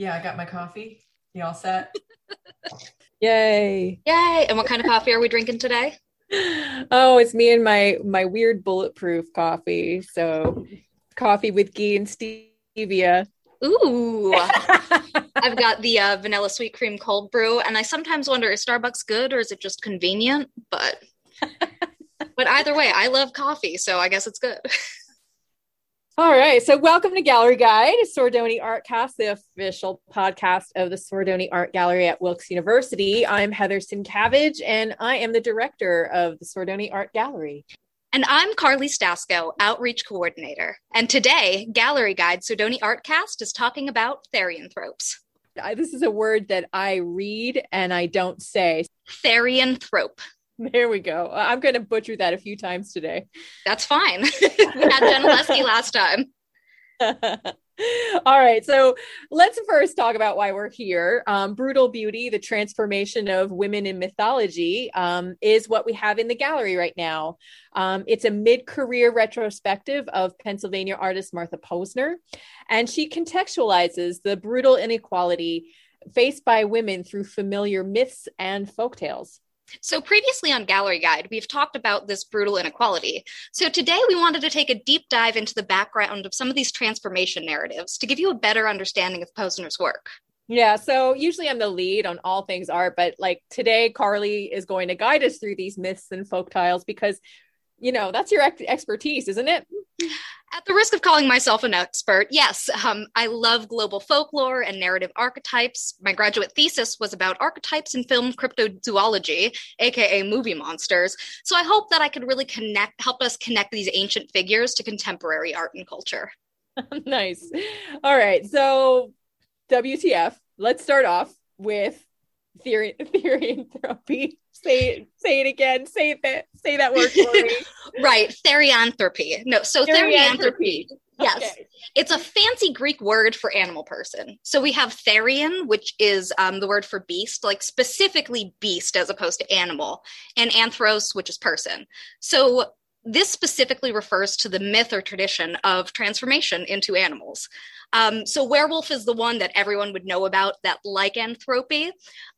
Yeah, I got my coffee. You all set? Yay. Yay. And what kind of coffee are we drinking today? Oh, it's me and my my weird bulletproof coffee. So coffee with ghee and stevia. Ooh. I've got the uh, vanilla sweet cream cold brew, and I sometimes wonder is Starbucks good or is it just convenient? But but either way, I love coffee, so I guess it's good. All right. So, welcome to Gallery Guide, Sordoni Artcast, the official podcast of the Sordoni Art Gallery at Wilkes University. I'm Heather Sincavage, and I am the director of the Sordoni Art Gallery. And I'm Karley Stasko, Outreach Coordinator. And today, Gallery Guide Sordoni Artcast is talking about therianthropes. This is a word that I read and I don't say. Therianthrope. There we go. I'm going to butcher that a few times today. That's fine. we had Jen last time. All right. So let's first talk about why we're here. Um, Brutal Beauty, the transformation of women in mythology, um, is what we have in the gallery right now. Um, it's a mid career retrospective of Pennsylvania artist Martha Posner, and she contextualizes the brutal inequality faced by women through familiar myths and folktales. So, previously on Gallery Guide, we've talked about this brutal inequality. So, today we wanted to take a deep dive into the background of some of these transformation narratives to give you a better understanding of Posner's work. Yeah, so usually I'm the lead on all things art, but like today, Karley is going to guide us through these myths and folk tales because, you know, that's your expertise, isn't it? At the risk of calling myself an expert, yes, um, I love global folklore and narrative archetypes. My graduate thesis was about archetypes in film cryptozoology, aka movie monsters. So I hope that I could really connect, help us connect these ancient figures to contemporary art and culture. nice. All right. So, WTF? Let's start off with theory, therianthropy. Say say it again. Say that say that word for me. right, therianthropy. No, so therianthropy. Yes. Okay. It's a fancy Greek word for animal person. So we have therian, which is um, the word for beast, like specifically beast as opposed to animal, and anthros, which is person. So this specifically refers to the myth or tradition of transformation into animals. Um, so werewolf is the one that everyone would know about, that lycanthropy,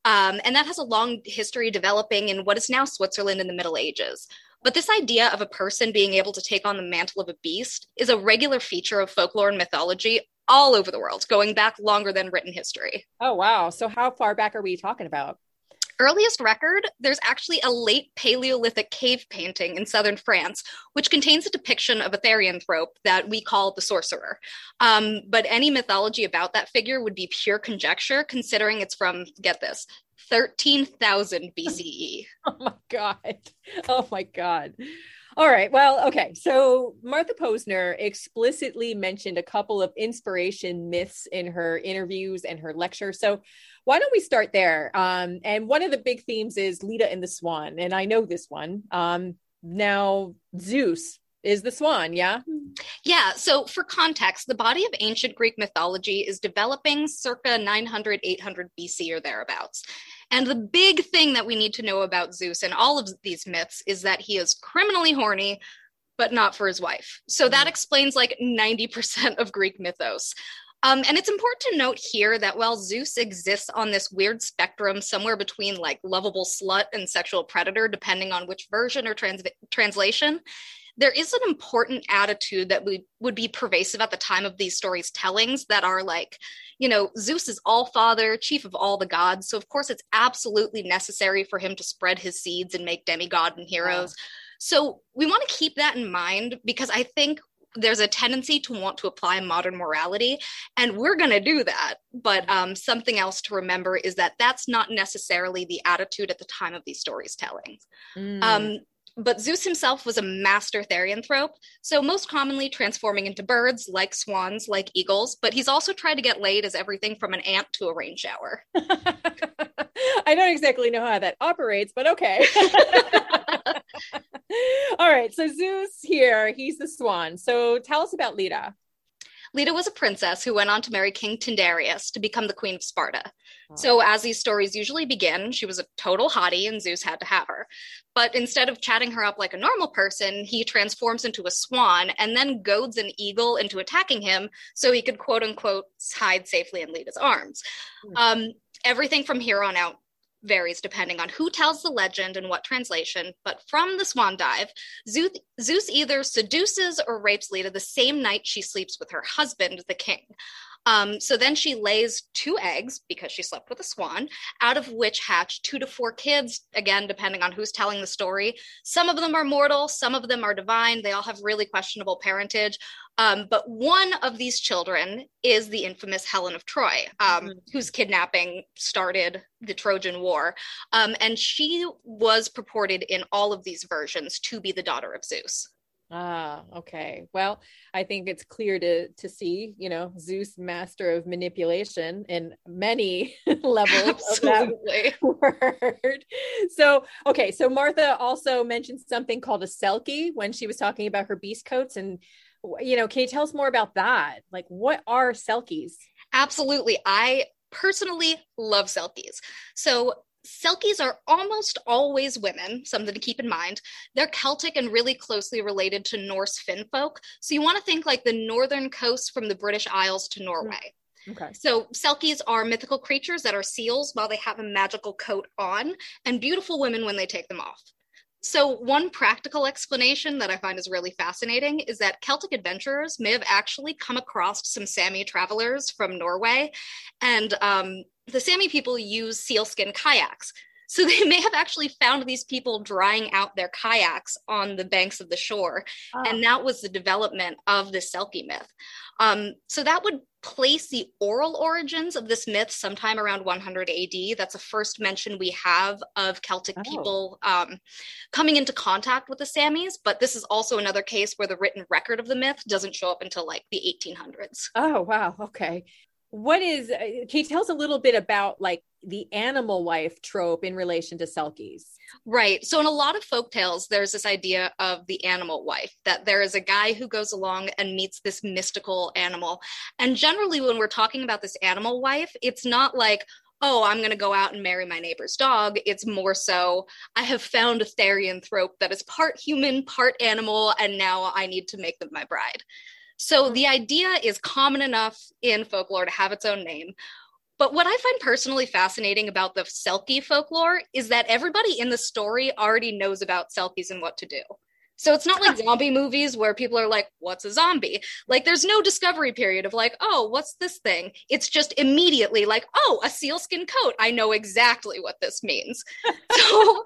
um, and that has a long history developing in what is now Switzerland in the Middle Ages. But this idea of a person being able to take on the mantle of a beast is a regular feature of folklore and mythology all over the world, going back longer than written history. Oh, wow. So, how far back are we talking about? Earliest record, there's actually a late Paleolithic cave painting in southern France, which contains a depiction of a therianthrope that we call the sorcerer. Um, but any mythology about that figure would be pure conjecture, considering it's from, get this, 13,000 BCE. oh my God. Oh my God. All right. Well, okay. So Martha Posner explicitly mentioned a couple of inspiration myths in her interviews and her lecture. So why don't we start there? Um, and one of the big themes is Leda and the Swan. And I know this one. Um, now, Zeus is the swan, yeah? Yeah. So, for context, the body of ancient Greek mythology is developing circa 900, 800 BC or thereabouts. And the big thing that we need to know about Zeus and all of these myths is that he is criminally horny, but not for his wife. So that mm. explains like 90% of Greek mythos. Um, and it's important to note here that while Zeus exists on this weird spectrum somewhere between like lovable slut and sexual predator, depending on which version or trans- translation, there is an important attitude that we, would be pervasive at the time of these stories tellings that are like, you know, Zeus is all father, chief of all the gods. So, of course, it's absolutely necessary for him to spread his seeds and make demigod and heroes. Wow. So, we want to keep that in mind because I think there's a tendency to want to apply modern morality and we're going to do that but um, something else to remember is that that's not necessarily the attitude at the time of these stories telling mm. um, but zeus himself was a master therianthrope so most commonly transforming into birds like swans like eagles but he's also tried to get laid as everything from an ant to a rain shower i don't exactly know how that operates but okay All right. So Zeus here, he's the swan. So tell us about Leda. Leda was a princess who went on to marry King Tyndareus to become the queen of Sparta. Oh. So, as these stories usually begin, she was a total hottie and Zeus had to have her. But instead of chatting her up like a normal person, he transforms into a swan and then goads an eagle into attacking him so he could quote unquote hide safely in Leda's arms. Mm. Um, everything from here on out varies depending on who tells the legend and what translation, but from the swan dive, Zeus, either seduces or rapes Leda the same night she sleeps with her husband, the king. Um, so then she lays two eggs because she slept with a swan, out of which hatch two to four kids, again, depending on who's telling the story. Some of them are mortal, some of them are divine. They all have really questionable parentage. Um, but one of these children is the infamous Helen of Troy, um, mm-hmm. whose kidnapping started the Trojan War. Um, and she was purported in all of these versions to be the daughter of Zeus. Ah, okay. Well, I think it's clear to to see, you know, Zeus, master of manipulation, in many levels Absolutely. of that word. So, okay, so Martha also mentioned something called a selkie when she was talking about her beast coats, and you know, can you tell us more about that? Like, what are selkies? Absolutely, I personally love selkies. So Selkies are almost always women, something to keep in mind. They're Celtic and really closely related to Norse Finn folk. So you want to think like the northern coast from the British Isles to Norway. Mm, okay. So Selkies are mythical creatures that are seals while they have a magical coat on, and beautiful women when they take them off. So, one practical explanation that I find is really fascinating is that Celtic adventurers may have actually come across some Sami travelers from Norway, and um, the Sami people use sealskin kayaks. So they may have actually found these people drying out their kayaks on the banks of the shore. Oh. And that was the development of the Selkie myth. Um, so that would place the oral origins of this myth sometime around 100 AD. That's the first mention we have of Celtic oh. people um, coming into contact with the Samis. But this is also another case where the written record of the myth doesn't show up until like the 1800s. Oh, wow. Okay what is uh, can you tell us a little bit about like the animal wife trope in relation to selkies right so in a lot of folk tales there's this idea of the animal wife that there is a guy who goes along and meets this mystical animal and generally when we're talking about this animal wife it's not like oh, I'm going to go out and marry my neighbor's dog. It's more so, I have found a therianthrope that is part human, part animal, and now I need to make them my bride. So the idea is common enough in folklore to have its own name. But what I find personally fascinating about the Selkie folklore is that everybody in the story already knows about Selkies and what to do. So it's not like zombie movies where people are like, what's a zombie? Like there's no discovery period of like, oh, what's this thing? It's just immediately like, oh, a sealskin coat. I know exactly what this means. so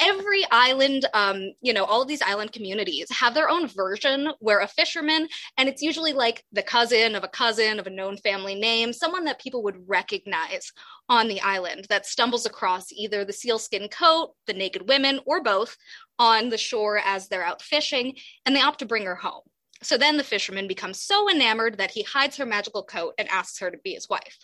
every island, um, you know, all of these island communities have their own version where a fisherman, and it's usually like the cousin of a cousin of a known family name, someone that people would recognize on the island that stumbles across either the sealskin coat, the naked women, or both on the shore as they're out fishing, and they opt to bring her home. So then the fisherman becomes so enamored that he hides her magical coat and asks her to be his wife.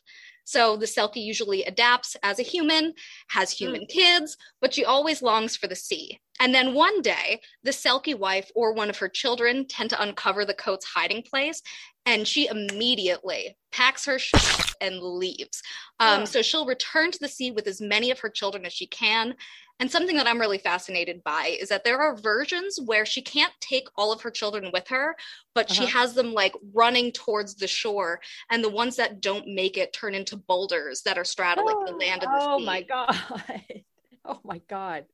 So the Selkie usually adapts as a human, has human mm. kids, but she always longs for the sea. And then one day, the Selkie wife or one of her children tend to uncover the coat's hiding place, and she immediately packs her sh- and leaves. Um, yeah. So she'll return to the sea with as many of her children as she can. And something that I'm really fascinated by is that there are versions where she can't take all of her children with her, but uh-huh. she has them like running towards the shore. And the ones that don't make it turn into boulders that are straddling oh, the land and the oh sea. Oh my God. oh my God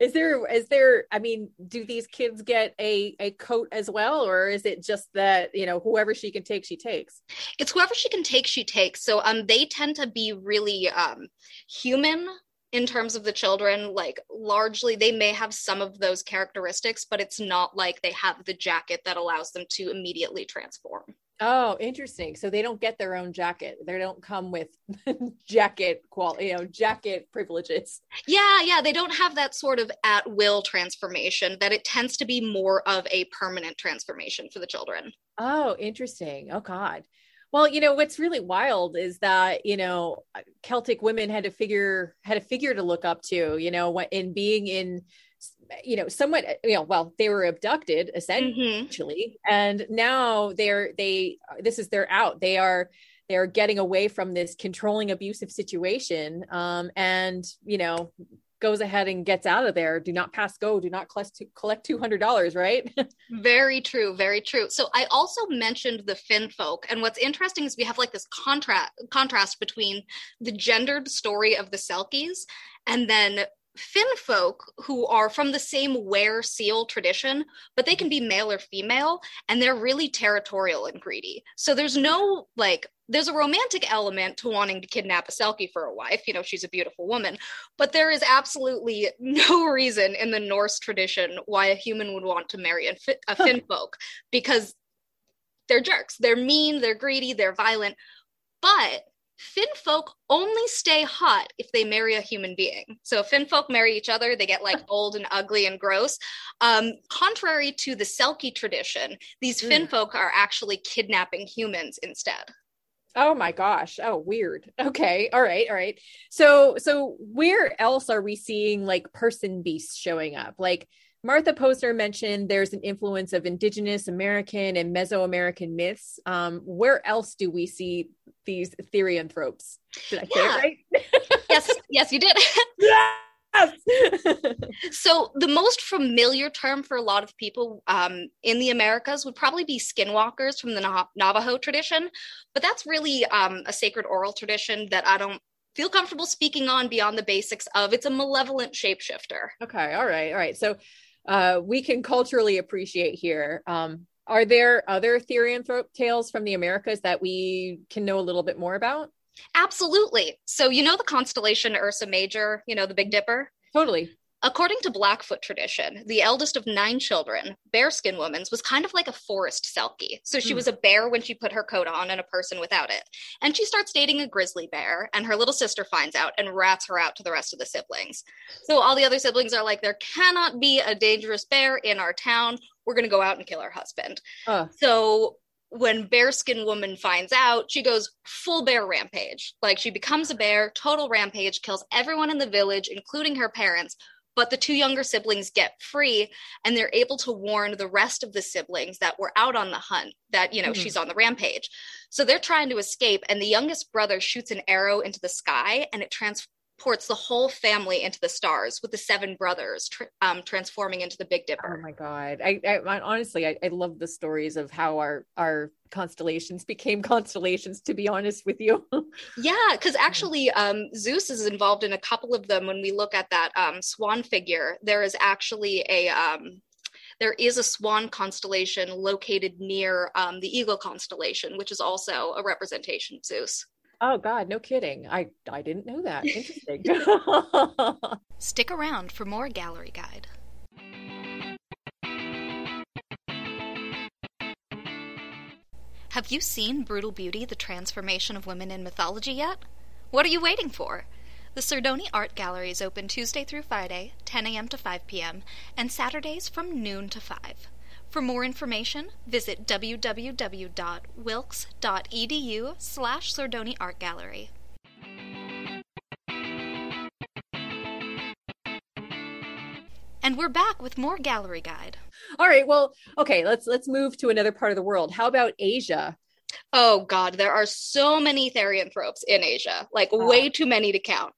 is there is there i mean do these kids get a a coat as well or is it just that you know whoever she can take she takes? It's whoever she can take she takes. So um they tend to be really um human in terms of the children like largely they may have some of those characteristics but it's not like they have the jacket that allows them to immediately transform Oh, interesting. So they don't get their own jacket. They don't come with jacket quality, you know, jacket privileges. Yeah, yeah. They don't have that sort of at will transformation, that it tends to be more of a permanent transformation for the children. Oh, interesting. Oh, God. Well, you know, what's really wild is that, you know, Celtic women had to figure, had a figure to look up to, you know, in being in you know, somewhat, you know, well, they were abducted essentially, mm-hmm. and now they're they this is they're out. They are they're getting away from this controlling abusive situation um, and you know goes ahead and gets out of there. Do not pass go. Do not collect collect $200 right? Very true. Very true. So i also mentioned the finn folk and what's interesting is we have like this contrast contrast between the gendered story of the selkies and then Finn folk who are from the same were seal tradition, but they can be male or female, and they're really territorial and greedy. So there's no like, there's a romantic element to wanting to kidnap a Selkie for a wife. You know, she's a beautiful woman, but there is absolutely no reason in the Norse tradition why a human would want to marry a, a Finn folk because they're jerks. They're mean, they're greedy, they're violent. But Finn folk only stay hot if they marry a human being. So Finn folk marry each other, they get like old and ugly and gross. Um, contrary to the Selkie tradition, these Finn mm. folk are actually kidnapping humans instead. Oh my gosh. Oh, weird. Okay. All right. All right. So, so where else are we seeing like person beasts showing up? Like Martha Posner mentioned there's an influence of indigenous American and Mesoamerican myths. Um, where else do we see these therianthropes? Did I say yeah. it right? yes, yes, you did. Yes. so the most familiar term for a lot of people um, in the Americas would probably be skinwalkers from the Navajo tradition, but that's really um, a sacred oral tradition that I don't feel comfortable speaking on beyond the basics of. It's a malevolent shapeshifter. Okay, all right, all right. So uh, we can culturally appreciate here. Um, are there other therianthrope tales from the Americas that we can know a little bit more about? Absolutely. So, you know the constellation Ursa Major, you know, the Big Dipper? Totally. According to Blackfoot tradition, the eldest of nine children, Bearskin Woman's, was kind of like a forest selkie. So she mm. was a bear when she put her coat on and a person without it. And she starts dating a grizzly bear, and her little sister finds out and rats her out to the rest of the siblings. So all the other siblings are like, there cannot be a dangerous bear in our town. We're going to go out and kill our husband. Uh. So when bearskin woman finds out she goes full bear rampage like she becomes a bear total rampage kills everyone in the village including her parents but the two younger siblings get free and they're able to warn the rest of the siblings that were out on the hunt that you know mm-hmm. she's on the rampage so they're trying to escape and the youngest brother shoots an arrow into the sky and it transports the whole family into the stars with the seven brothers tr- um, transforming into the big dipper. oh my god. I, I, I honestly I, I love the stories of how our our constellations became constellations to be honest with you. Yeah because actually um, zeus is involved in a couple of them. When we look at that um, swan figure there is actually a um, there is a swan constellation located near um, the eagle constellation which is also a representation of zeus oh god no kidding i i didn't know that interesting stick around for more gallery guide Have you seen Brutal Beauty, The Transformation of Women in Mythology yet? What are you waiting for? The Sordoni Art Gallery is open Tuesday through Friday, 10 a.m. to 5 p.m., and Saturdays from noon to 5. For more information, visit www.wilkes.edu slash Sordoni Art Gallery. And we're back with more gallery guide. All right, well, okay, let's let's move to another part of the world. How about Asia? Oh God, there are so many therianthropes in Asia, like wow. way too many to count.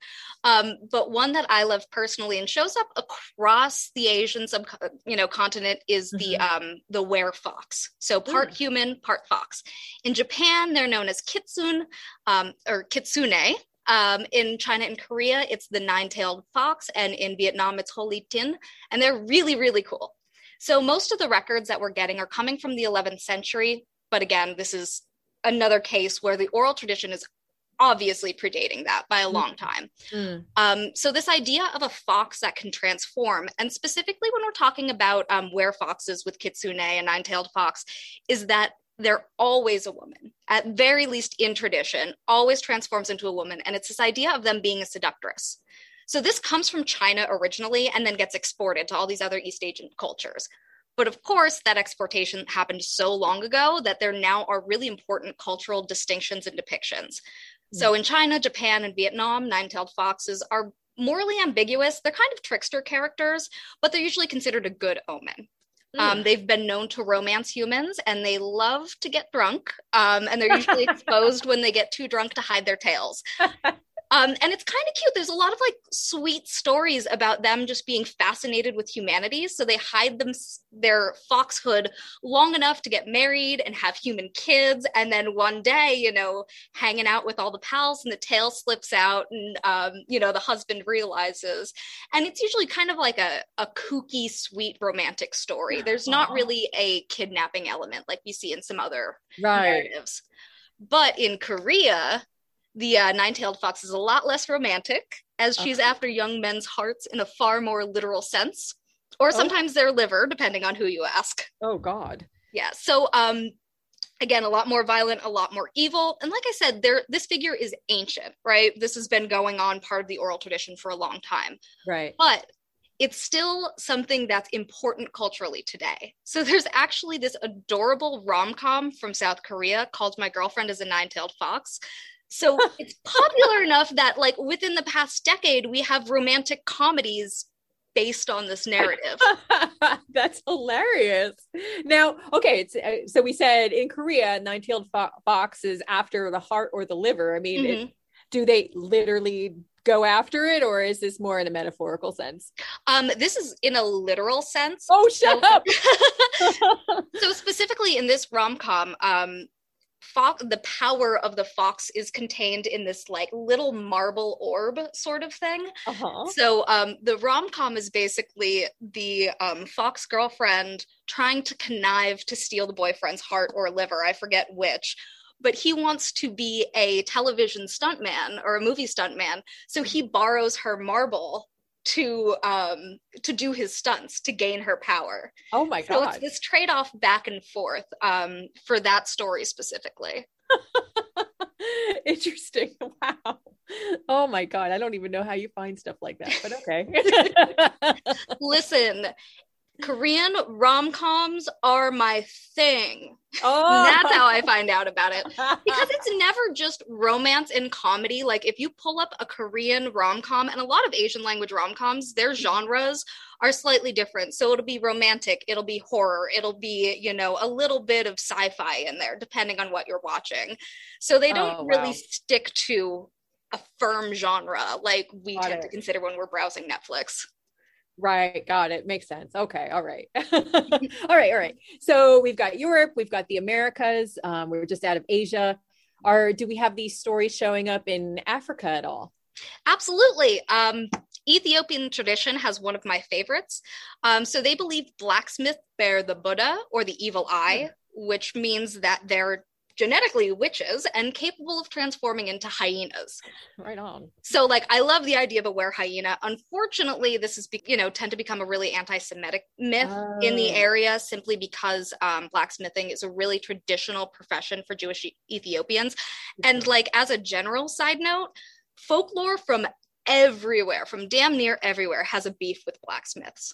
Um, but one that I love personally and shows up across the Asian sub, you know, continent is the mm-hmm. um, the were fox. So part mm. human, part fox. In Japan, they're known as kitsune um, or kitsune, um, in China and Korea, it's the nine tailed fox, and in Vietnam, it's Holi Tin, and they're really, really cool. So, most of the records that we're getting are coming from the 11th century, but again, this is another case where the oral tradition is obviously predating that by a mm. long time. Mm. Um, so, this idea of a fox that can transform, and specifically when we're talking about um, were foxes with kitsune and nine tailed fox, is that they're always a woman, at very least in tradition, always transforms into a woman. And it's this idea of them being a seductress. So this comes from China originally and then gets exported to all these other East Asian cultures. But of course, that exportation happened so long ago that there now are really important cultural distinctions and depictions. So in China, Japan, and Vietnam, nine tailed foxes are morally ambiguous. They're kind of trickster characters, but they're usually considered a good omen. Mm. Um, they've been known to romance humans and they love to get drunk. Um, and they're usually exposed when they get too drunk to hide their tails. Um, and it's kind of cute. There's a lot of like sweet stories about them just being fascinated with humanity. So they hide them their foxhood long enough to get married and have human kids. And then one day, you know, hanging out with all the pals and the tail slips out and, um, you know, the husband realizes. And it's usually kind of like a, a kooky, sweet romantic story. There's not really a kidnapping element like we see in some other right. narratives. But in Korea, the uh, nine-tailed fox is a lot less romantic, as she's okay. after young men's hearts in a far more literal sense, or oh. sometimes oh. their liver, depending on who you ask. Oh God. Yeah. So, um, again, a lot more violent, a lot more evil, and like I said, there this figure is ancient, right? This has been going on part of the oral tradition for a long time, right? But it's still something that's important culturally today. So there's actually this adorable rom-com from South Korea called My Girlfriend is a Nine-Tailed Fox so it's popular enough that, like, within the past decade, we have romantic comedies based on this narrative. That's hilarious. Now, okay, uh, so we said in Korea, nine-tailed fo- fox is after the heart or the liver. I mean, mm-hmm. it, do they literally go after it, or is this more in a metaphorical sense? Um, this is in a literal sense. Oh, shut so, up. so specifically in this rom com, um, fox the power of the fox is contained in this like little marble orb sort of thing uh-huh. so um the rom-com is basically the um fox girlfriend trying to connive to steal the boyfriend's heart or liver i forget which but he wants to be a television stuntman or a movie stuntman so he borrows her marble to um to do his stunts to gain her power. Oh my god. So it's this trade-off back and forth um for that story specifically. Interesting. Wow. Oh my god, I don't even know how you find stuff like that, but okay. Listen, Korean rom coms are my thing. Oh, that's how I find out about it. Because it's never just romance and comedy. Like, if you pull up a Korean rom com and a lot of Asian language rom coms, their genres are slightly different. So it'll be romantic, it'll be horror, it'll be, you know, a little bit of sci fi in there, depending on what you're watching. So they don't oh, wow. really stick to a firm genre like we Got tend it. to consider when we're browsing Netflix. Right, got it. Makes sense. Okay, all right, all right, all right. So we've got Europe, we've got the Americas. Um, we're just out of Asia. Are do we have these stories showing up in Africa at all? Absolutely. Um, Ethiopian tradition has one of my favorites. Um, so they believe blacksmiths bear the Buddha or the evil eye, hmm. which means that they're genetically witches and capable of transforming into hyenas. Right on. So like I love the idea of a were hyena. Unfortunately, this is be- you know tend to become a really anti-Semitic myth oh. in the oh. area simply because um, blacksmithing is a really traditional profession for Jewish Ethiopians. And like as a general side note, folklore from everywhere, from damn near everywhere, has a beef with blacksmiths.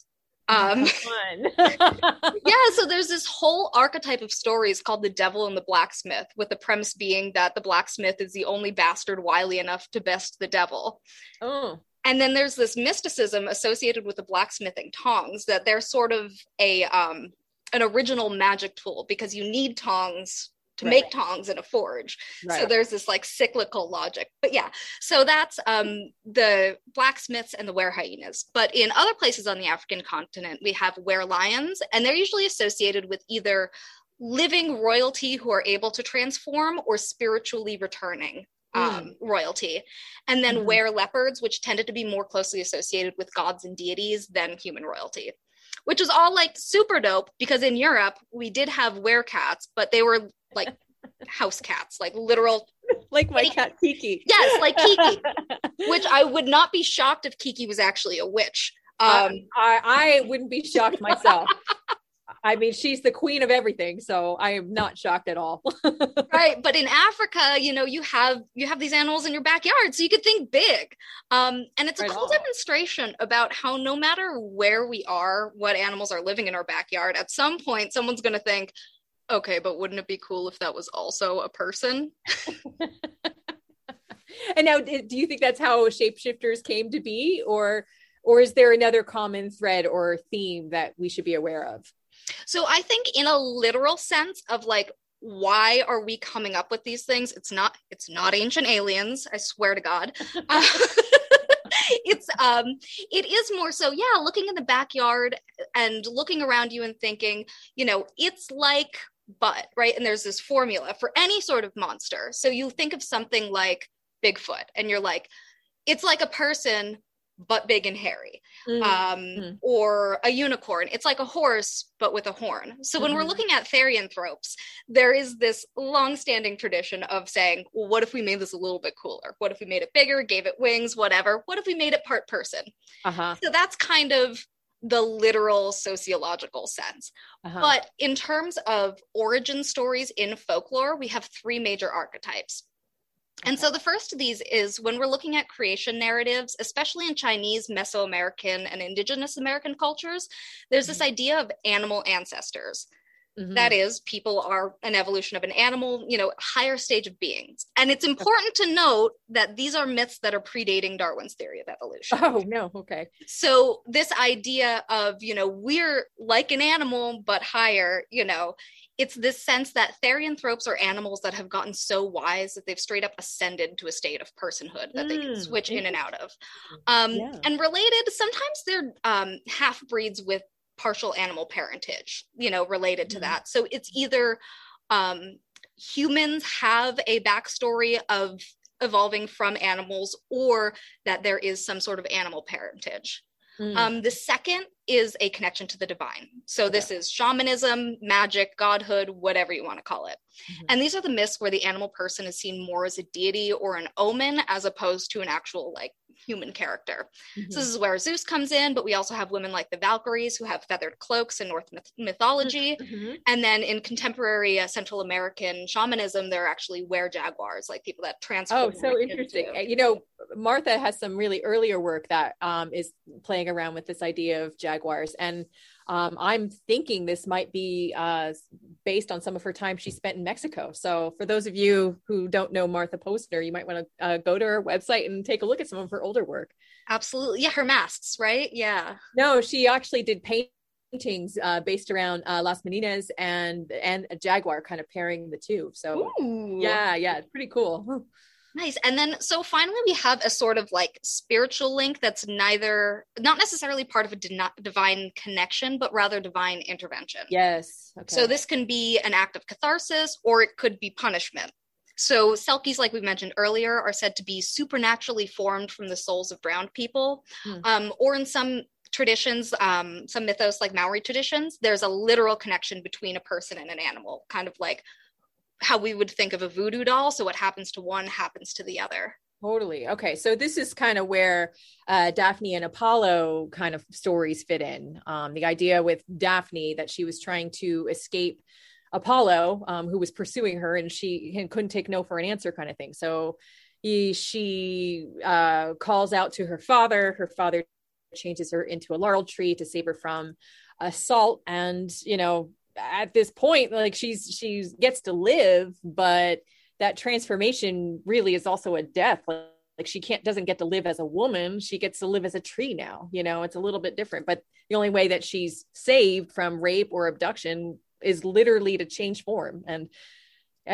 Um, yeah, so there's this whole archetype of stories called the devil and the blacksmith, with the premise being that the blacksmith is the only bastard wily enough to best the devil. Oh. And then there's this mysticism associated with the blacksmithing tongs that they're sort of a um, an original magic tool because you need tongs to right. make tongs in a forge. Right. So there's this like cyclical logic. But yeah, so that's um, the blacksmiths and the were hyenas. But in other places on the African continent, we have were lions, and they're usually associated with either living royalty who are able to transform or spiritually returning um, mm. royalty. And then mm-hmm. were leopards, which tended to be more closely associated with gods and deities than human royalty which was all like super dope because in Europe we did have cats, but they were like house cats, like literal like my cat Kiki. Yes, like Kiki. which I would not be shocked if Kiki was actually a witch. Um, I, I wouldn't be shocked myself. I mean, she's the queen of everything, so I am not shocked at all. right, but in Africa, you know, you have you have these animals in your backyard, so you could think big. Um, and it's a right cool on. demonstration about how no matter where we are, what animals are living in our backyard, at some point, someone's going to think, okay, but wouldn't it be cool if that was also a person? and now, do you think that's how shapeshifters came to be, or or is there another common thread or theme that we should be aware of? So I think in a literal sense of like why are we coming up with these things? It's not it's not ancient aliens i swear to god. Uh, it's um it is more so yeah looking in the backyard and looking around you and thinking you know it's like but right? And there's this formula for any sort of monster. So you think of something like bigfoot and you're like it's like a person but big and hairy mm-hmm. um, mm-hmm. or a unicorn it's like a horse but with a horn so when mm-hmm. we're looking at therianthropes there is this long-standing tradition of saying well what if we made this a little bit cooler what if we made it bigger gave it wings whatever what if we made it part person uh-huh. so that's kind of the literal sociological sense. Uh-huh. But in terms of origin stories in folklore, we have three major archetypes. And so the first of these is when we're looking at creation narratives, especially in Chinese, Mesoamerican, and Indigenous American cultures, there's this mm-hmm. idea of animal ancestors. Mm-hmm. That is, people are an evolution of an animal, you know, higher stage of beings. And it's important okay. to note that these are myths that are predating Darwin's theory of evolution. Oh, no. Okay. So, this idea of, you know, we're like an animal, but higher, you know, it's this sense that therianthropes are animals that have gotten so wise that they've straight up ascended to a state of personhood that mm, they can hmm, switch in and out of. Um, yeah. And related, sometimes they're um, half breeds with partial animal parentage, you know, related to mm. that. So it's either um, humans have a backstory of evolving from animals or that there is some sort of animal parentage. Mm. Um, the second is a connection to the divine. So okay. this is shamanism, magic, godhood, whatever you want to call it. Mm-hmm. And these are the myths where the animal person is seen more as a deity or an omen as opposed to an actual like human character. Mm-hmm. So this is where Zeus comes in, but we also have women like the Valkyries who have feathered cloaks in North myth- mythology. Mm-hmm. And then in contemporary uh, Central American shamanism, they're actually were jaguars, like people that transform. Oh, so interesting. Into... You know, Martha has some really earlier work that um, is playing around with this idea of jaguars. And um, I'm thinking this might be uh, based on some of her time she spent in Mexico. So, for those of you who don't know Martha Posner, you might want to uh, go to her website and take a look at some of her older work. Absolutely. Yeah, her masks, right? Yeah. No, she actually did paintings uh, based around uh, Las Meninas and and a jaguar, kind of pairing the two. So, Ooh. yeah, yeah, it's pretty cool. Nice. And then, so finally, we have a sort of like spiritual link that's neither, not necessarily part of a di- divine connection, but rather divine intervention. Yes. Okay. So this can be an act of catharsis or it could be punishment. So selkies, like we mentioned earlier, are said to be supernaturally formed from the souls of drowned people, hmm. um, or in some traditions, um, some mythos like Maori traditions, there's a literal connection between a person and an animal, kind of like how we would think of a voodoo doll. So what happens to one happens to the other. Totally. Okay. So this is kind of where uh, Daphne and Apollo kind of stories fit in. Um, the idea with Daphne that she was trying to escape Apollo, um, who was pursuing her, and she couldn't take no for an answer, kind of thing. So he, she uh, calls out to her father. Her father changes her into a laurel tree to save her from assault. And you know, at this point like she's she gets to live but that transformation really is also a death. Like, like she can't doesn't get to live as a woman. She gets to live as a tree now you know? It's a little bit different but the only way that she's saved from rape or abduction is literally to change form. And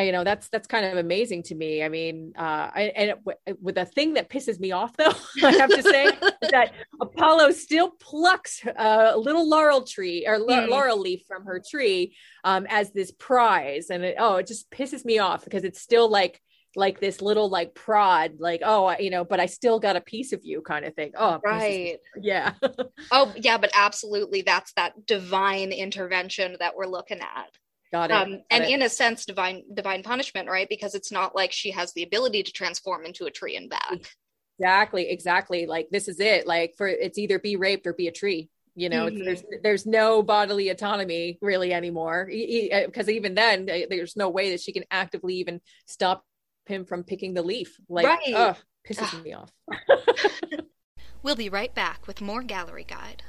you know that's that's kind of amazing to me. I mean uh I, and it, with the thing that pisses me off though i have to say that apollo still plucks a little laurel tree or mm. laurel leaf from her tree um as this prize. And it, oh it just pisses me off because it's still like like this little like prod like oh you know but i still got a piece of you kind of thing. Oh right. yeah. Oh yeah but absolutely that's that divine intervention that we're looking at Got it. Um, Got and it. in a sense, divine divine punishment, right? Because it's not like she has the ability to transform into a tree and back. Exactly, exactly. Like this is it. Like for it's either be raped or be a tree. You know, mm-hmm. there's there's no bodily autonomy really anymore. Because uh, even then, uh, there's no way that she can actively even stop him from picking the leaf. Like, right. ugh, pisses me off. we'll be right back with more gallery guide.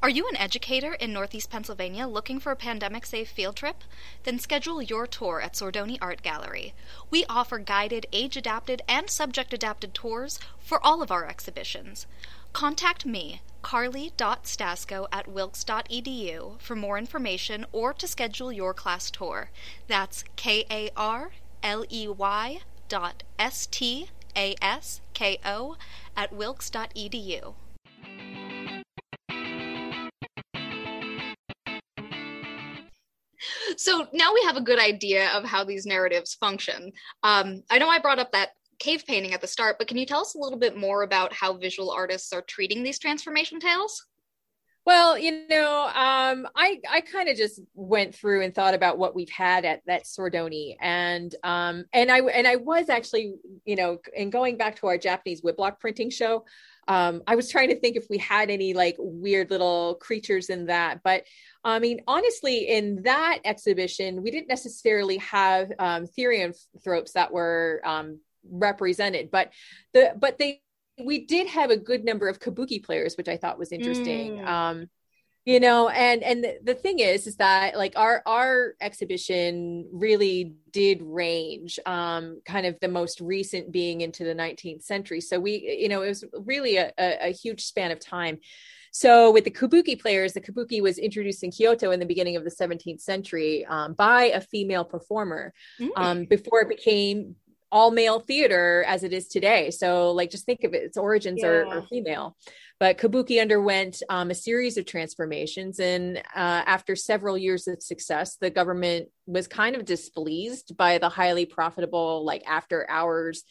Are you an educator in Northeast Pennsylvania looking for a pandemic safe field trip? Then schedule your tour at Sordoni Art Gallery. We offer guided, age adapted, and subject adapted tours for all of our exhibitions. Contact me, karley.stasko at wilkes.edu, for more information or to schedule your class tour. That's K A R L E Y dot S T A S K O at wilkes.edu. So now we have a good idea of how these narratives function. Um, I know I brought up that cave painting at the start, but can you tell us a little bit more about how visual artists are treating these transformation tales? Well, you know, um, I I kind of just went through and thought about what we've had at that Sordoni, and um, and I and I was actually, you know, in going back to our Japanese woodblock printing show, um, I was trying to think if we had any like weird little creatures in that, but I mean, honestly, in that exhibition, we didn't necessarily have um, therianthropes that were um, represented, but the but they we did have a good number of kabuki players, which I thought was interesting. Mm. Um, you know, and and the, thing is, is that like our our exhibition really did range, um, kind of the most recent being into the 19th century. So we, you know, it was really a, a, a huge span of time. So with the kabuki players, the kabuki was introduced in Kyoto in the beginning of the 17th century um, by a female performer mm. um, before it became all male theater as it is today. So, like, just think of it, its origins yeah. are, are, female. But Kabuki underwent um, a series of transformations. And uh, after several years of success, the government was kind of displeased by the highly profitable, like, after hours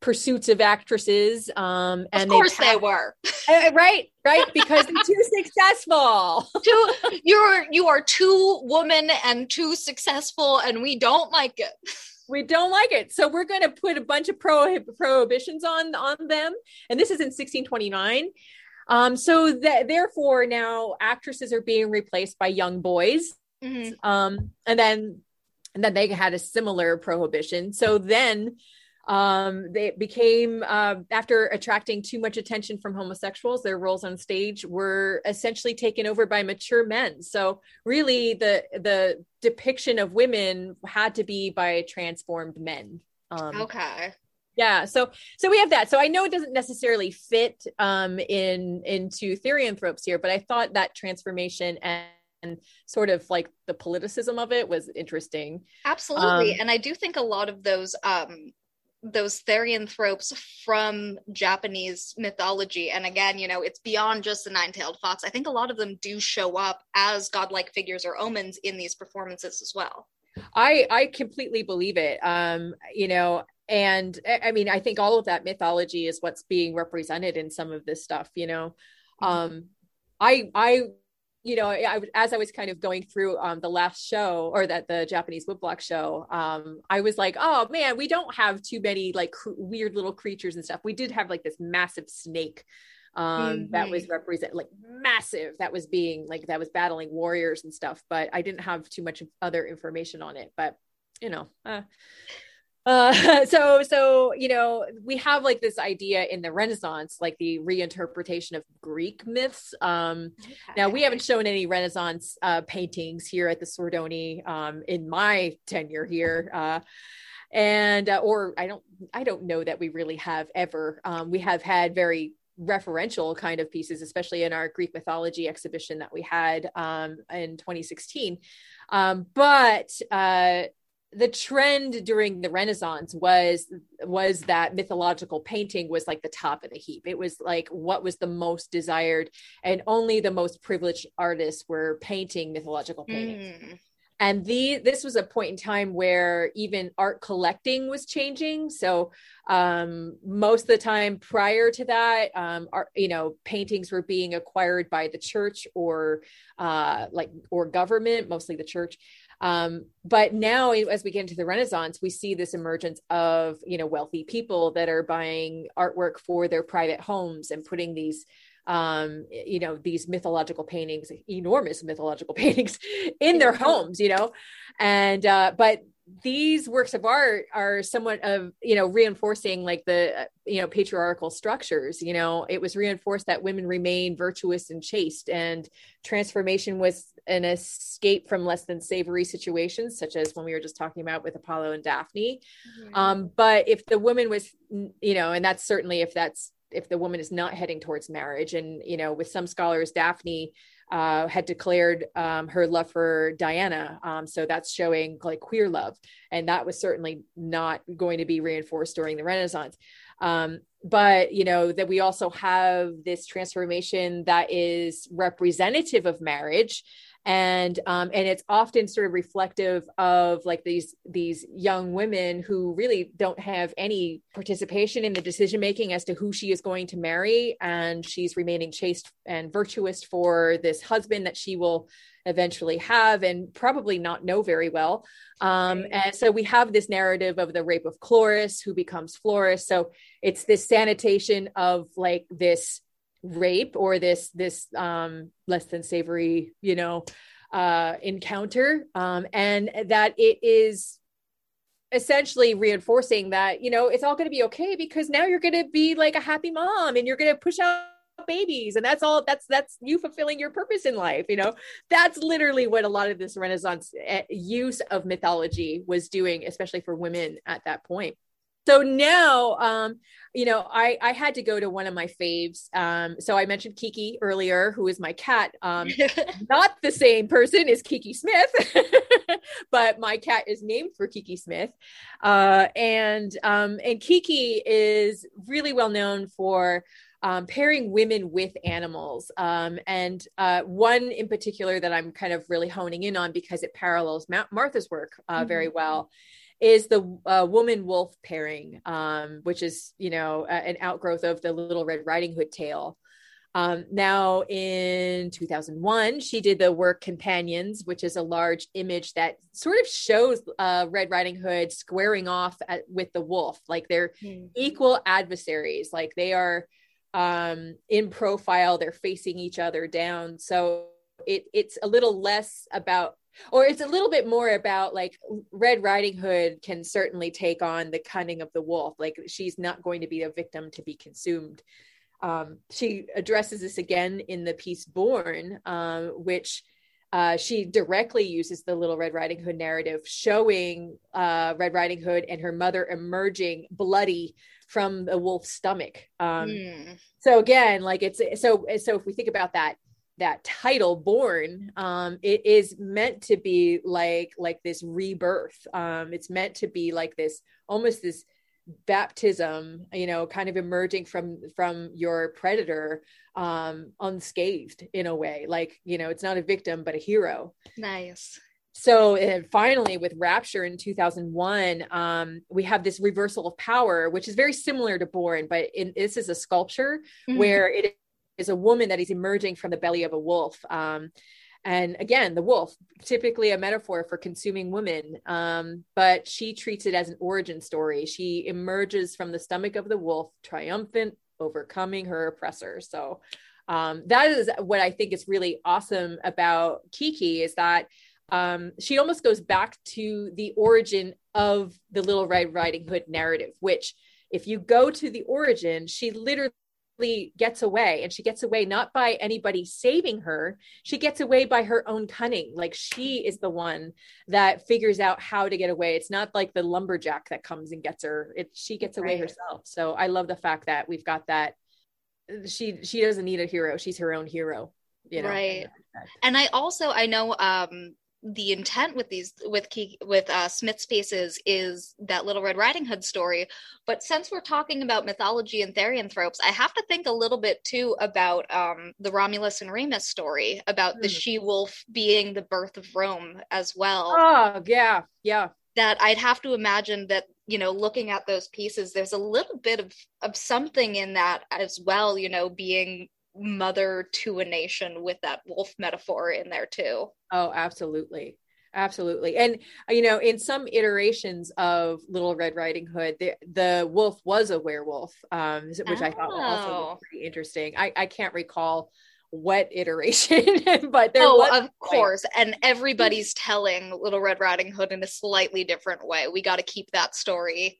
pursuits of actresses. Um, and of course they, they were. Uh, right, right, because they're too successful. too, you're you are too woman and too successful, and we don't like it we don't like it. So we're going to put a bunch of prohib- prohibitions on on them. And this is in 1629 um so that therefore now actresses are being replaced by young boys. Mm-hmm. um and then and then they had a similar prohibition. So then um, they became uh, after attracting too much attention from homosexuals their roles on stage were essentially taken over by mature men so really the the depiction of women had to be by transformed men um, okay yeah so so we have that so i know it doesn't necessarily fit um in into therianthropes here but i thought that transformation and and sort of like the politicism of it was interesting. Absolutely. Um, and I do think a lot of those um, those therianthropes from Japanese mythology. And again, you know, it's beyond just the nine tailed fox. I think a lot of them do show up as godlike figures or omens in these performances as well. I I completely believe it. Um, you know, and I mean, I think all of that mythology is what's being represented in some of this stuff, you know. Mm-hmm. Um, I I you know, I, as I was kind of going through um, the last show or that the Japanese woodblock show, um, I was like, oh man, we don't have too many like cr- weird little creatures and stuff. We did have like this massive snake um, mm-hmm. that was represent like massive that was being like that was battling warriors and stuff, but I didn't have too much other information on it. But you know, uh, uh so so you know we have like this idea in the renaissance like the reinterpretation of greek myths um okay. now we haven't shown any renaissance uh paintings here at the sordoni um in my tenure here uh and uh, or i don't i don't know that we really have ever um we have had very referential kind of pieces especially in our greek mythology exhibition that we had um in 2016 um but uh the trend during the renaissance was was that mythological painting was like the top of the heap. It was like what was the most desired and only the most privileged artists were painting mythological paintings. Mm. and the this was a point in time where even art collecting was changing. So um, most of the time prior to that um, art, you know paintings were being acquired by the church or uh, like or government mostly the church um, but now, as we get into the Renaissance, we see this emergence of you know wealthy people that are buying artwork for their private homes and putting these um you know these mythological paintings enormous mythological paintings in their homes you know? And uh but these works of art are somewhat of you know reinforcing like the you know patriarchal structures you know it was reinforced that women remain virtuous and chaste and transformation was an escape from less than savory situations such as when we were just talking about with apollo and daphne mm-hmm. um, but if the woman was you know and that's certainly if that's if the woman is not heading towards marriage and you know with some scholars daphne uh, had declared um, her love for Diana. Um, so that's showing like queer love. And that was certainly not going to be reinforced during the Renaissance. Um, but, you know, that we also have this transformation that is representative of marriage and um, and it's often sort of reflective of like these these young women who really don't have any participation in the decision making as to who she is going to marry. And she's remaining chaste and virtuous for this husband that she will eventually have and probably not know very well. Um, and so we have this narrative of the rape of chloris who becomes Floris. So it's this sanitation of like this rape or this this um, less than savory you know uh, encounter. Um, and that it is essentially reinforcing that you know it's all going to be okay because now you're going to be like a happy mom and you're going to push out babies and that's all that's that's you fulfilling your purpose in life you know? That's literally what a lot of this renaissance eh, use of mythology was doing especially for women at that point so now um you know i i had to go to one of my faves um so i mentioned kiki earlier who is my cat um not the same person as kiki smith but my cat is named for kiki smith uh and um and kiki is really well known for um, pairing women with animals. Um, and uh, one in particular that I'm kind of really honing in on because it parallels Ma- Martha's work uh, mm-hmm. very well is the uh, woman wolf pairing, um, which is, you know, an outgrowth of the Little Red Riding Hood tale. Um, now, in 2001, she did the work Companions, which is a large image that sort of shows uh, Red Riding Hood squaring off at, with the wolf. Like they're mm. equal adversaries, like they are um, in profile, they're facing each other down. So it, it's a little less about or it's a little bit more about like red riding hood can certainly take on the cunning of the wolf. Like she's not going to be a victim to be consumed. Um, she addresses this again in the piece born um, which uh, she directly uses the little red riding hood narrative showing uh, red riding hood and her mother emerging bloody from the wolf's stomach. Um, mm. so again like it's so so if we think about that that title born um it is meant to be like like this rebirth. Um it's meant to be like this almost this baptism you know kind of emerging from from your predator um unscathed in a way. Like you know it's not a victim but a hero. Nice. So and finally with rapture in 2001 um, we have this reversal of power which is very similar to born but in, this is a sculpture mm-hmm. where it is a woman that is emerging from the belly of a wolf. Um, and again, the wolf, typically a metaphor for consuming women, um, but she treats it as an origin story. She emerges from the stomach of the wolf, triumphant, overcoming her oppressor. So um, that is what I think is really awesome about Kiki is that um, she almost goes back to the origin of the Little Red Riding Hood narrative, which if you go to the origin, she literally gets away and she gets away not by anybody saving her she gets away by her own cunning. Like she is the one that figures out how to get away. It's not like the lumberjack that comes and gets her. It she gets away right. herself. So i love the fact that we've got that she she doesn't need a hero. She's her own hero you know? Right. And i also i know um the intent with these with key with uh, Smith spaces is that Little Red Riding Hood story. But since we're talking about mythology and therianthropes, I have to think a little bit too about um, the Romulus and Remus story about mm. the hmm. she wolf being the birth of Rome as well. Oh yeah, yeah. That I'd have to imagine that you know looking at those pieces there's a little bit of of something in that as well you know being mother to a nation with that wolf metaphor in there too. Oh, absolutely. Absolutely. And, you know, in some iterations of Little Red Riding Hood, the, the wolf was a werewolf, um, which oh. I thought was also oh. pretty interesting. I, I can't recall what iteration, but there oh, was of course. And everybody's telling Little Red Riding Hood in a slightly different way. We got to keep that story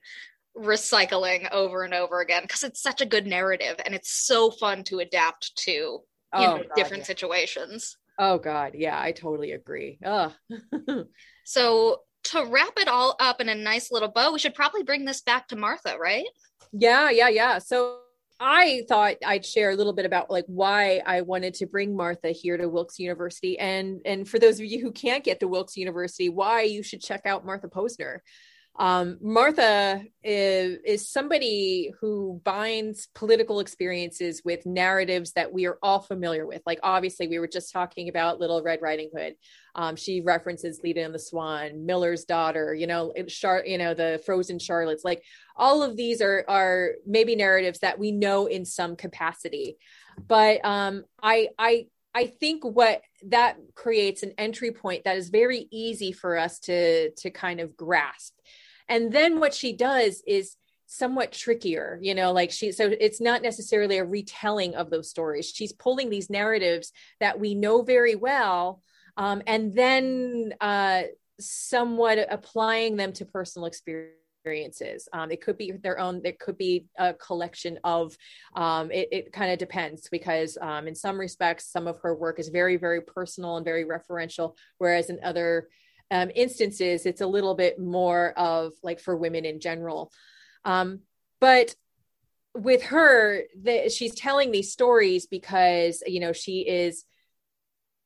recycling over and over again because it's such a good narrative and it's so fun to adapt to you Oh, know God, different yeah. situations. Oh God, yeah, I totally agree. Ugh. So to wrap it all up in a nice little bow, we should probably bring this back to Martha, right? Yeah, yeah, yeah. So I thought I'd share a little bit about like why I wanted to bring Martha here to Wilkes University, and and for those of you who can't get to Wilkes University, why you should check out Martha Posner. Um, Martha is, is somebody who binds political experiences with narratives that we are all familiar with. Like obviously, we were just talking about Little Red Riding Hood. Um, she references Leda and the Swan, Miller's daughter. You know, Char- you know the Frozen Charlottes. Like all of these are are maybe narratives that we know in some capacity but um i i i think what that creates an entry point that is very easy for us to to kind of grasp and then what she does is somewhat trickier you know like she so it's not necessarily a retelling of those stories. She's pulling these narratives that we know very well um, and then uh, somewhat applying them to personal experiences. Um, it could be their own it could be a collection of um, it, it kind of depends because um, in some respects some of her work is very very personal and very referential whereas in other um, instances it's a little bit more of like for women in general. Um, but with her the, she's telling these stories because you know she is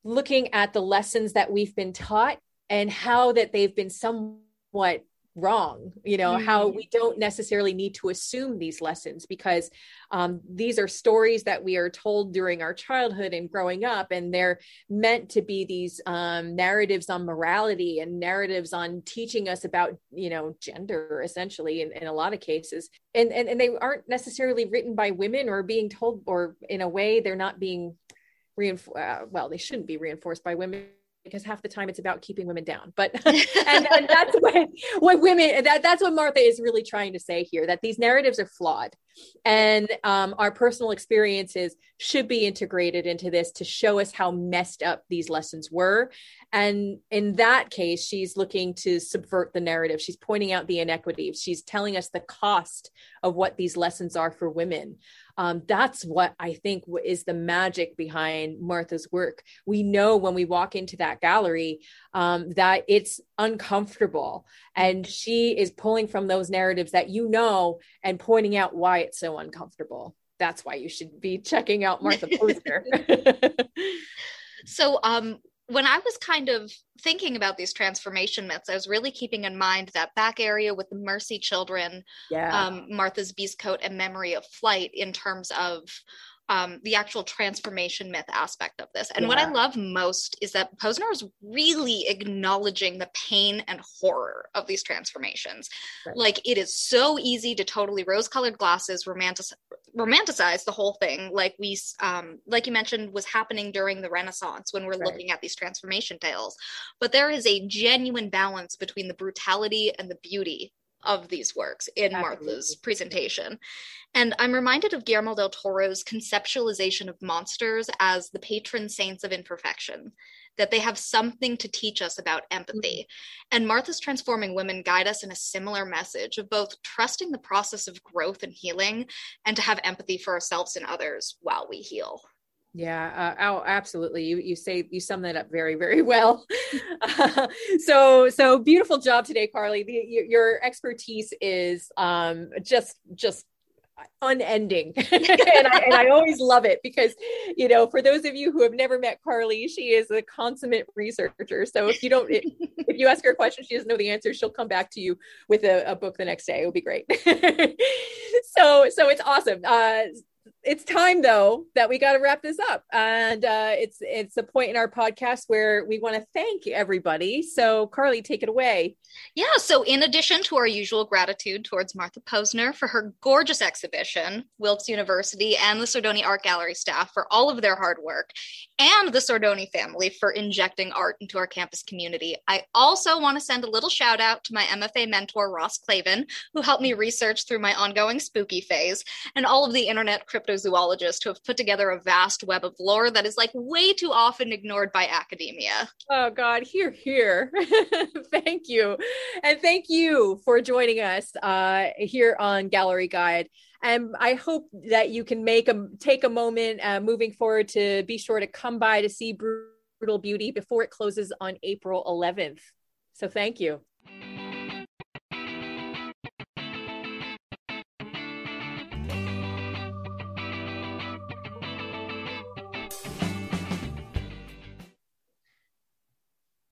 looking at the lessons that we've been taught and how that they've been somewhat wrong you know mm-hmm. how we don't necessarily need to assume these lessons because um, these are stories that we are told during our childhood and growing up and they're meant to be these um, narratives on morality and narratives on teaching us about you know gender essentially in, in a lot of cases and, and and they aren't necessarily written by women or being told or in a way they're not being reinforced uh, well they shouldn't be reinforced by women because half the time it's about keeping women down. But and, and, that's what what women that that's what martha is really trying to say here that these narratives are flawed. And um, our personal experiences should be integrated into this to show us how messed up these lessons were. And in that case she's looking to subvert the narrative. She's pointing out the inequities. She's telling us the cost of what these lessons are for women um, that's what I think is the magic behind Martha's work. We know when we walk into that gallery um, that it's uncomfortable, and she is pulling from those narratives that you know and pointing out why it's so uncomfortable. That's why you should be checking out Martha Posner. so, um, when I was kind of thinking about these transformation myths, I was really keeping in mind that back area with the Mercy Children, yeah. um, Martha's Beast Coat, and Memory of Flight in terms of um, the actual transformation myth aspect of this. And yeah. what I love most is that Posner is really acknowledging the pain and horror of these transformations. Right. Like it is so easy to totally rose-colored glasses romantic- romanticize the whole thing, like we, um, like you mentioned, was happening during the Renaissance when we're right. looking at these transformation tales. But there is a genuine balance between the brutality and the beauty of these works in Absolutely. Martha's presentation. And I'm reminded of Guillermo del Toro's conceptualization of monsters as the patron saints of imperfection, that they have something to teach us about empathy. Mm-hmm. And Martha's transforming women guide us in a similar message of both trusting the process of growth and healing and to have empathy for ourselves and others while we heal. Yeah, uh, oh, absolutely. You you say you sum that up very very well. uh, so so beautiful job today, Karley. The, your, your expertise is um, just just unending. And, I, and I always love it because you know for those of you who have never met karley she is a consummate researcher. So if you don't if, you ask her a question she doesn't know the answer she'll come back to you with a, a book the next day. It will be great. So so it's awesome. Uh it's time though that we got to wrap this up. And uh, it's it's a point in our podcast where we want to thank everybody. So karley take it away. Yeah. So in addition to our usual gratitude towards martha posner for her gorgeous exhibition wilkes university and the sordoni art gallery staff for all of their hard work and the sordoni family for injecting art into our campus community i also want to send a little shout out to my mfa mentor ross clavin who helped me research through my ongoing spooky phase and all of the internet crypto astrozoologists who have put together a vast web of lore that is like way too often ignored by academia. Oh God, here, here. thank you. And thank you for joining us uh, here on Gallery Guide. And I hope that you can make a take a moment uh, moving forward to be sure to come by to see Brutal Beauty before it closes on April 11th. So thank you.